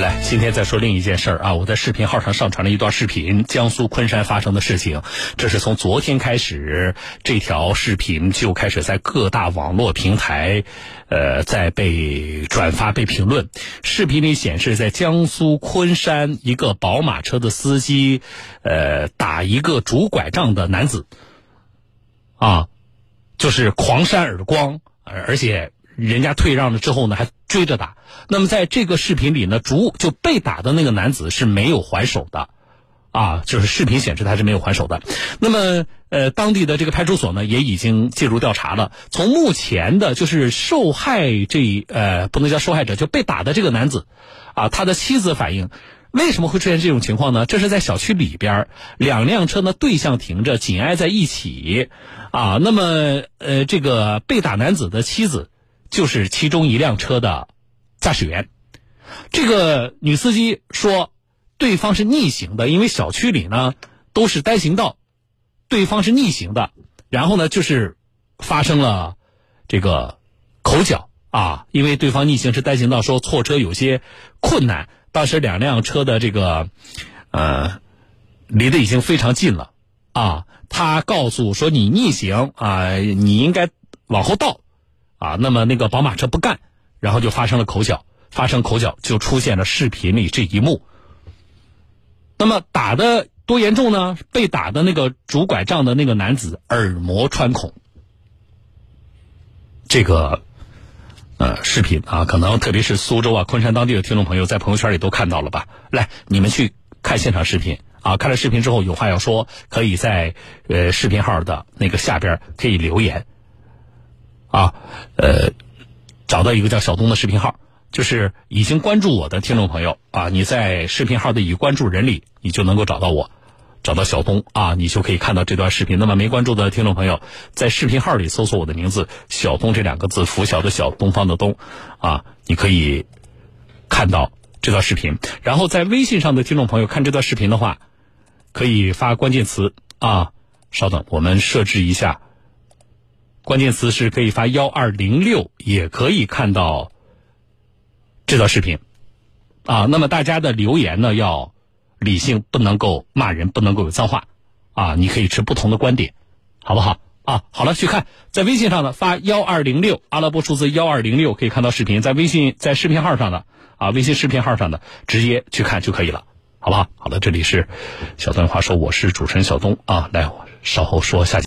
来，今天再说另一件事儿啊！我在视频号上上传了一段视频，江苏昆山发生的事情。这是从昨天开始，这条视频就开始在各大网络平台，呃，在被转发、被评论。视频里显示，在江苏昆山，一个宝马车的司机，呃，打一个拄拐杖的男子，啊，就是狂扇耳光，而且。人家退让了之后呢，还追着打。那么在这个视频里呢，主就被打的那个男子是没有还手的，啊，就是视频显示他是没有还手的。那么，呃，当地的这个派出所呢，也已经介入调查了。从目前的，就是受害这呃，不能叫受害者，就被打的这个男子，啊，他的妻子反映，为什么会出现这种情况呢？这是在小区里边，两辆车呢对向停着，紧挨在一起，啊，那么呃，这个被打男子的妻子。就是其中一辆车的驾驶员，这个女司机说，对方是逆行的，因为小区里呢都是单行道，对方是逆行的，然后呢就是发生了这个口角啊，因为对方逆行是单行道，说错车有些困难，当时两辆车的这个呃离得已经非常近了啊，他告诉说你逆行啊，你应该往后倒。啊，那么那个宝马车不干，然后就发生了口角，发生口角就出现了视频里这一幕。那么打的多严重呢？被打的那个拄拐杖的那个男子耳膜穿孔。这个呃视频啊，可能特别是苏州啊、昆山当地的听众朋友在朋友圈里都看到了吧？来，你们去看现场视频啊！看了视频之后有话要说，可以在呃视频号的那个下边可以留言。啊，呃，找到一个叫小东的视频号，就是已经关注我的听众朋友啊，你在视频号的已关注人里，你就能够找到我，找到小东啊，你就可以看到这段视频。那么没关注的听众朋友，在视频号里搜索我的名字“小东”这两个字，拂晓的小，东方的东，啊，你可以看到这段视频。然后在微信上的听众朋友看这段视频的话，可以发关键词啊，稍等，我们设置一下。关键词是可以发幺二零六，也可以看到这段视频啊。那么大家的留言呢，要理性，不能够骂人，不能够有脏话啊。你可以持不同的观点，好不好啊？好了，去看在微信上呢发幺二零六，阿拉伯数字幺二零六可以看到视频，在微信在视频号上的啊，微信视频号上的直接去看就可以了，好不好？好了，这里是小段话说，我是主持人小东啊，来稍后说下。